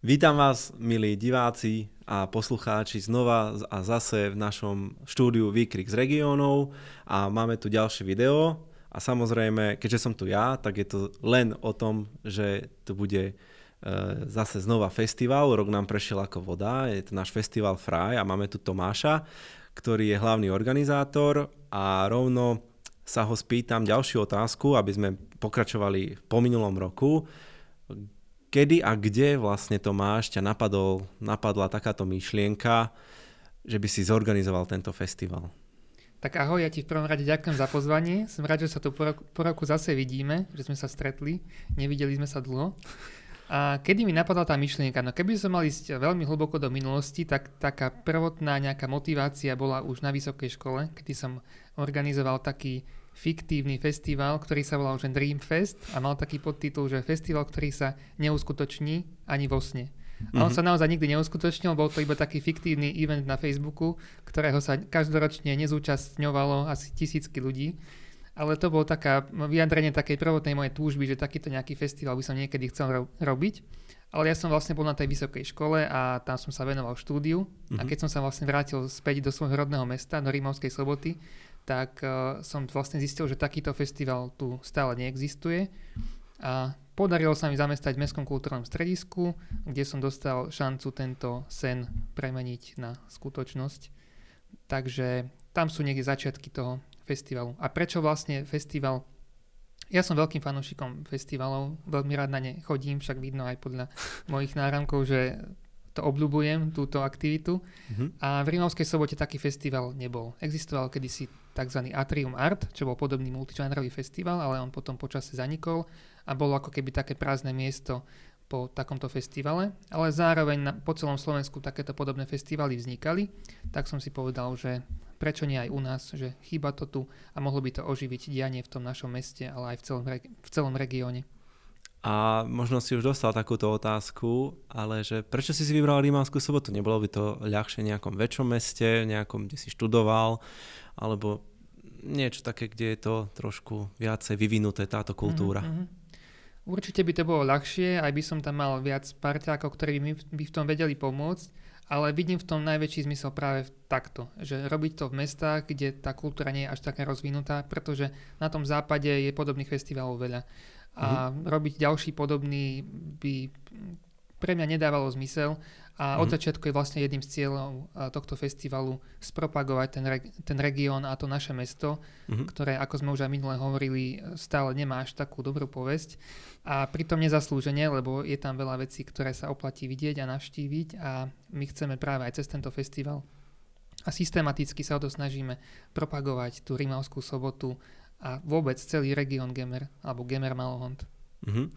Vítam vás, milí diváci a poslucháči, znova a zase v našom štúdiu Výkrik z regiónov a máme tu ďalšie video. A samozrejme, keďže som tu ja, tak je to len o tom, že tu bude e, zase znova festival, rok nám prešiel ako voda, je to náš festival Fraj a máme tu Tomáša, ktorý je hlavný organizátor. A rovno sa ho spýtam ďalšiu otázku, aby sme pokračovali po minulom roku kedy a kde vlastne Tomáš ťa napadol, napadla takáto myšlienka, že by si zorganizoval tento festival? Tak ahoj, ja ti v prvom rade ďakujem za pozvanie. Som rád, že sa tu po roku, po roku zase vidíme, že sme sa stretli. Nevideli sme sa dlho. A kedy mi napadla tá myšlienka? No keby som mal ísť veľmi hlboko do minulosti, tak taká prvotná nejaká motivácia bola už na vysokej škole, kedy som organizoval taký fiktívny festival, ktorý sa volal že Dream Fest a mal taký podtitul, že festival, ktorý sa neuskutoční ani vo sne. A on mm-hmm. sa naozaj nikdy neuskutočnil, bol to iba taký fiktívny event na Facebooku, ktorého sa každoročne nezúčastňovalo asi tisícky ľudí. Ale to bolo taká vyjadrenie takej prvotnej mojej túžby, že takýto nejaký festival by som niekedy chcel ro- robiť. Ale ja som vlastne bol na tej vysokej škole a tam som sa venoval štúdiu. Mm-hmm. A mhm. keď som sa vlastne vrátil späť do svojho rodného mesta, do Rímavskej soboty, tak uh, som vlastne zistil, že takýto festival tu stále neexistuje. A podarilo sa mi zamestať v Mestskom kultúrnom stredisku, kde som dostal šancu tento sen premeniť na skutočnosť. Takže tam sú niekde začiatky toho festivalu. A prečo vlastne festival? Ja som veľkým fanúšikom festivalov, veľmi rád na ne chodím, však vidno aj podľa mojich náramkov, že to obľúbujem, túto aktivitu. Mm-hmm. A v Rímavskej sobote taký festival nebol. Existoval kedysi tzv. Atrium Art, čo bol podobný multižánrový festival, ale on potom počase zanikol a bolo ako keby také prázdne miesto po takomto festivale, ale zároveň na, po celom Slovensku takéto podobné festivaly vznikali, tak som si povedal, že prečo nie aj u nás, že chýba to tu a mohlo by to oživiť dianie v tom našom meste, ale aj v celom, v celom regióne. A možno si už dostal takúto otázku, ale že prečo si si vybral Rímavskú sobotu? Nebolo by to ľahšie v nejakom väčšom meste, nejakom, kde si študoval, alebo niečo také, kde je to trošku viacej vyvinuté táto kultúra? Mm-hmm. Určite by to bolo ľahšie, aj by som tam mal viac parťákov, ktorí by, by v tom vedeli pomôcť, ale vidím v tom najväčší zmysel práve takto, že robiť to v mestách, kde tá kultúra nie je až taká rozvinutá, pretože na tom západe je podobných festivalov veľa a mm-hmm. robiť ďalší podobný by pre mňa nedávalo zmysel a od mhm. začiatku je vlastne jedným z cieľov tohto festivalu spropagovať ten, re- ten región a to naše mesto, mm-hmm. ktoré, ako sme už aj minule hovorili, stále nemá až takú dobrú povesť a pritom nezaslúžene, lebo je tam veľa vecí, ktoré sa oplatí vidieť a navštíviť a my chceme práve aj cez tento festival a systematicky sa o to snažíme propagovať tú Rimavskú sobotu a vôbec celý región Gemer, alebo Gemer Malohont. Uh-huh.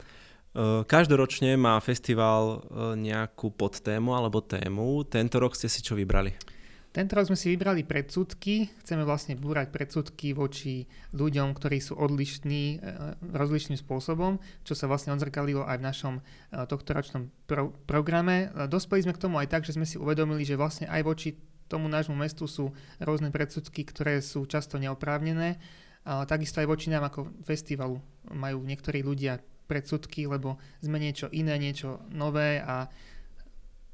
Každoročne má festival e, nejakú podtému alebo tému. Tento rok ste si čo vybrali? Tento rok sme si vybrali predsudky. Chceme vlastne búrať predsudky voči ľuďom, ktorí sú odlišní e, rozličným spôsobom, čo sa vlastne odzrkalilo aj v našom tohto ročnom pro- programe. Dospeli sme k tomu aj tak, že sme si uvedomili, že vlastne aj voči tomu nášmu mestu sú rôzne predsudky, ktoré sú často neoprávnené a takisto aj voči nám ako festivalu majú niektorí ľudia predsudky, lebo sme niečo iné, niečo nové a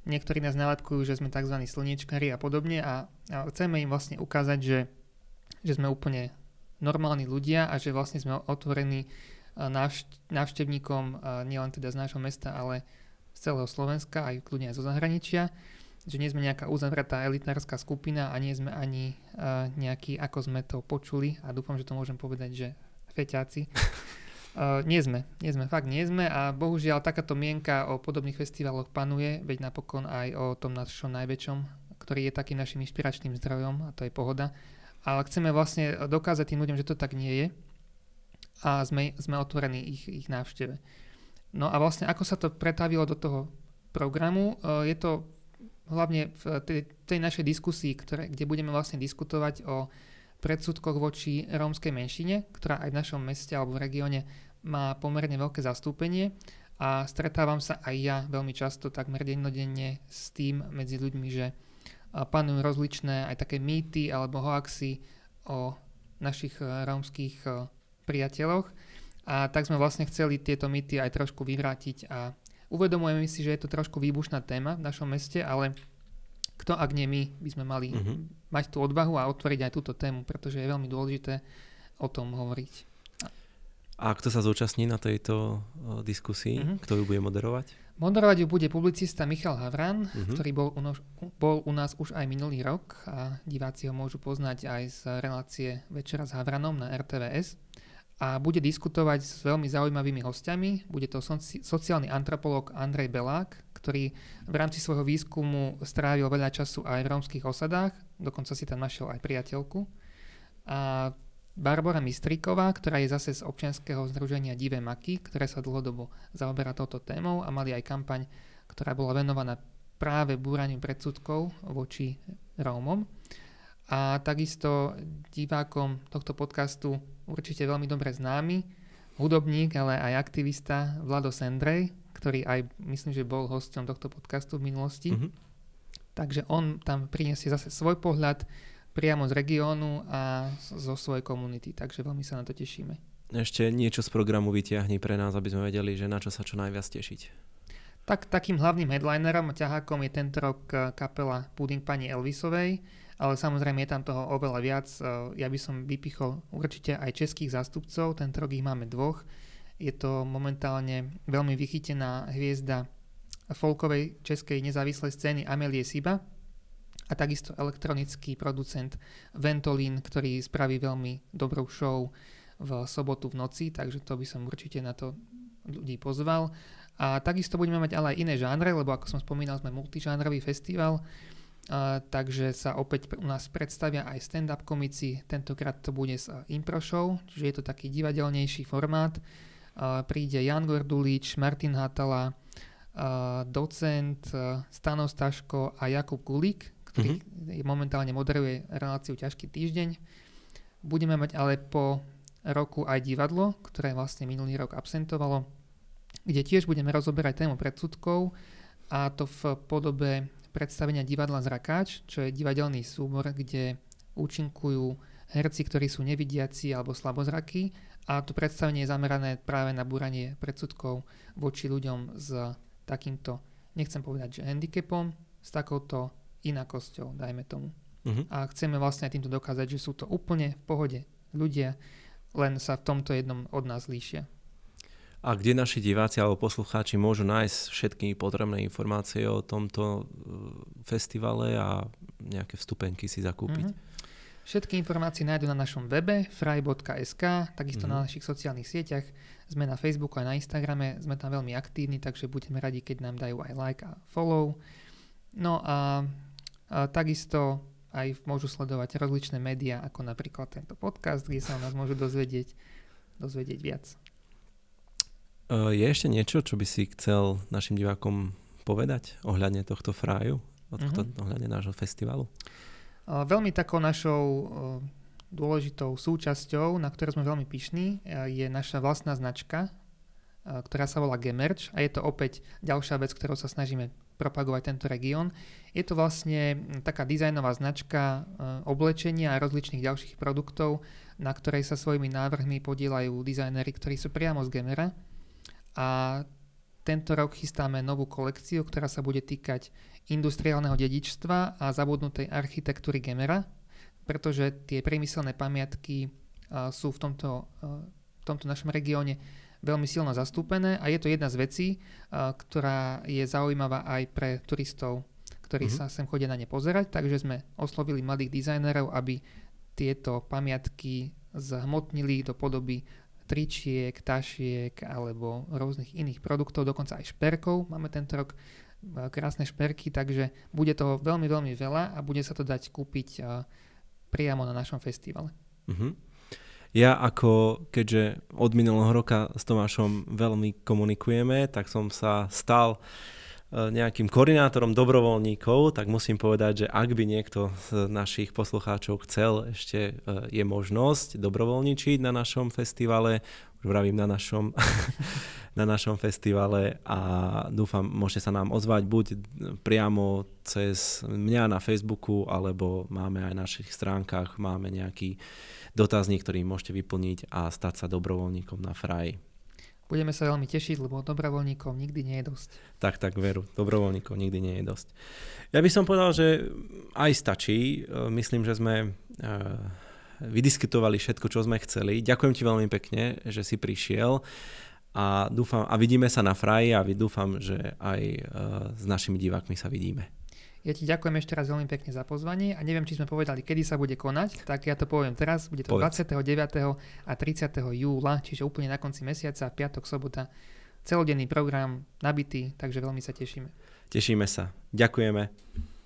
niektorí nás naladkujú, že sme tzv. slniečkári a podobne a, a chceme im vlastne ukázať, že, že sme úplne normálni ľudia a že vlastne sme otvorení návštevníkom nielen teda z nášho mesta, ale z celého Slovenska, aj kľudne aj zo zahraničia že nie sme nejaká uzavretá elitárska skupina a nie sme ani uh, nejakí, ako sme to počuli a dúfam, že to môžem povedať, že feťáci. Uh, nie sme, nie sme, fakt nie sme a bohužiaľ takáto mienka o podobných festivaloch panuje, veď napokon aj o tom našom najväčšom, ktorý je takým našim inšpiračným zdrojom a to je pohoda. Ale chceme vlastne dokázať tým ľuďom, že to tak nie je a sme, sme otvorení ich, ich návšteve. No a vlastne ako sa to pretavilo do toho programu, uh, je to hlavne v tej, tej našej diskusii, ktoré, kde budeme vlastne diskutovať o predsudkoch voči rómskej menšine, ktorá aj v našom meste alebo v regióne má pomerne veľké zastúpenie a stretávam sa aj ja veľmi často, takmer dennodenne s tým medzi ľuďmi, že panujú rozličné aj také mýty alebo hoaxy o našich e, rómskych e, priateľoch a tak sme vlastne chceli tieto mýty aj trošku vyvrátiť a Uvedomujeme si, že je to trošku výbušná téma v našom meste, ale kto ak nie my by sme mali uh-huh. mať tú odvahu a otvoriť aj túto tému, pretože je veľmi dôležité o tom hovoriť. A kto sa zúčastní na tejto diskusii? Uh-huh. Kto ju bude moderovať? Moderovať ju bude publicista Michal Havran, uh-huh. ktorý bol u, nož, bol u nás už aj minulý rok a diváci ho môžu poznať aj z relácie Večera s Havranom na RTVS. A bude diskutovať s veľmi zaujímavými hostiami. Bude to soci, sociálny antropolog Andrej Belák, ktorý v rámci svojho výskumu strávil veľa času aj v rómskych osadách, dokonca si tam našiel aj priateľku. A Barbara Mistríková, ktorá je zase z občianského združenia Divé maky, ktoré sa dlhodobo zaoberá touto témou a mali aj kampaň, ktorá bola venovaná práve búraniu predsudkov voči Rómom. A takisto divákom tohto podcastu určite veľmi dobre známy hudobník, ale aj aktivista Vlado Sendrej, ktorý aj myslím, že bol hosťom tohto podcastu v minulosti. Mm-hmm. Takže on tam priniesie zase svoj pohľad, priamo z regiónu a zo svojej komunity, takže veľmi sa na to tešíme. Ešte niečo z programu vyťahni pre nás, aby sme vedeli, že na čo sa čo najviac tešiť. Tak takým hlavným headlinerom a ťahákom je tento rok eh, kapela Pudding pani Elvisovej, ale samozrejme je tam toho oveľa viac. Eh, ja by som vypichol určite aj českých zástupcov, tento rok ich máme dvoch. Je to momentálne veľmi vychytená hviezda folkovej českej nezávislej scény Amelie Siba, a takisto elektronický producent Ventolin, ktorý spraví veľmi dobrú show v sobotu v noci, takže to by som určite na to ľudí pozval. A takisto budeme mať ale aj iné žánre, lebo ako som spomínal, sme multižánrový festival, a, takže sa opäť u nás predstavia aj stand-up komici, tentokrát to bude z impro show, čiže je to taký divadelnejší formát. A, príde Jan Gordulič, Martin Hatala, a, docent Stano Staško a Jakub Kulík, ktorý mm-hmm. momentálne moderuje reláciu Ťažký týždeň. Budeme mať ale po roku aj divadlo, ktoré vlastne minulý rok absentovalo, kde tiež budeme rozoberať tému predsudkov a to v podobe predstavenia divadla Zrakáč, čo je divadelný súbor, kde účinkujú herci, ktorí sú nevidiaci alebo slabozraky a to predstavenie je zamerané práve na búranie predsudkov voči ľuďom s takýmto, nechcem povedať, že handicapom, s takouto inakosťou, dajme tomu. Uh-huh. A chceme vlastne týmto dokázať, že sú to úplne v pohode ľudia, len sa v tomto jednom od nás líšia. A kde naši diváci alebo poslucháči môžu nájsť všetky potrebné informácie o tomto e, festivale a nejaké vstupenky si zakúpiť? Uh-huh. Všetky informácie nájdú na našom webe fry.sk, takisto uh-huh. na našich sociálnych sieťach. Sme na Facebooku a na Instagrame, sme tam veľmi aktívni, takže budeme radi, keď nám dajú aj like a follow. No a takisto aj môžu sledovať rozličné médiá, ako napríklad tento podcast, kde sa o nás môžu dozvedieť, dozvedieť viac. E, je ešte niečo, čo by si chcel našim divákom povedať ohľadne tohto fráju, tohto, uh-huh. ohľadne nášho festivalu? Veľmi takou našou dôležitou súčasťou, na ktorú sme veľmi pyšní, je naša vlastná značka, ktorá sa volá Gemerch a je to opäť ďalšia vec, ktorou sa snažíme propagovať tento región. Je to vlastne taká dizajnová značka e, oblečenia a rozličných ďalších produktov, na ktorej sa svojimi návrhmi podielajú dizajnery, ktorí sú priamo z Gemera. A tento rok chystáme novú kolekciu, ktorá sa bude týkať industriálneho dedičstva a zabudnutej architektúry Gemera, pretože tie priemyselné pamiatky e, sú v tomto, v tomto našom regióne veľmi silno zastúpené a je to jedna z vecí, ktorá je zaujímavá aj pre turistov, ktorí mm-hmm. sa sem chodia na ne pozerať, takže sme oslovili mladých dizajnerov, aby tieto pamiatky zhmotnili do podoby tričiek, tašiek alebo rôznych iných produktov, dokonca aj šperkov. Máme tento rok krásne šperky, takže bude toho veľmi, veľmi veľa a bude sa to dať kúpiť priamo na našom festivale. Mm-hmm. Ja ako, keďže od minulého roka s Tomášom veľmi komunikujeme, tak som sa stal e, nejakým koordinátorom dobrovoľníkov, tak musím povedať, že ak by niekto z našich poslucháčov chcel, ešte e, je možnosť dobrovoľničiť na našom festivale, už vravím na našom, na našom festivale a dúfam, môžete sa nám ozvať buď priamo cez mňa na Facebooku, alebo máme aj na našich stránkach, máme nejaký dotazník, ktorý môžete vyplniť a stať sa dobrovoľníkom na Fraj. Budeme sa veľmi tešiť, lebo dobrovoľníkov nikdy nie je dosť. Tak, tak, veru. Dobrovoľníkov nikdy nie je dosť. Ja by som povedal, že aj stačí. E, myslím, že sme e, vydiskutovali všetko, čo sme chceli. Ďakujem ti veľmi pekne, že si prišiel a, dúfam, a vidíme sa na fraji a dúfam, že aj uh, s našimi divákmi sa vidíme. Ja ti ďakujem ešte raz veľmi pekne za pozvanie a neviem, či sme povedali, kedy sa bude konať, tak ja to poviem teraz. Bude to Povedz. 29. a 30. júla, čiže úplne na konci mesiaca, piatok, sobota. Celodenný program, nabitý, takže veľmi sa tešíme. Tešíme sa. Ďakujeme.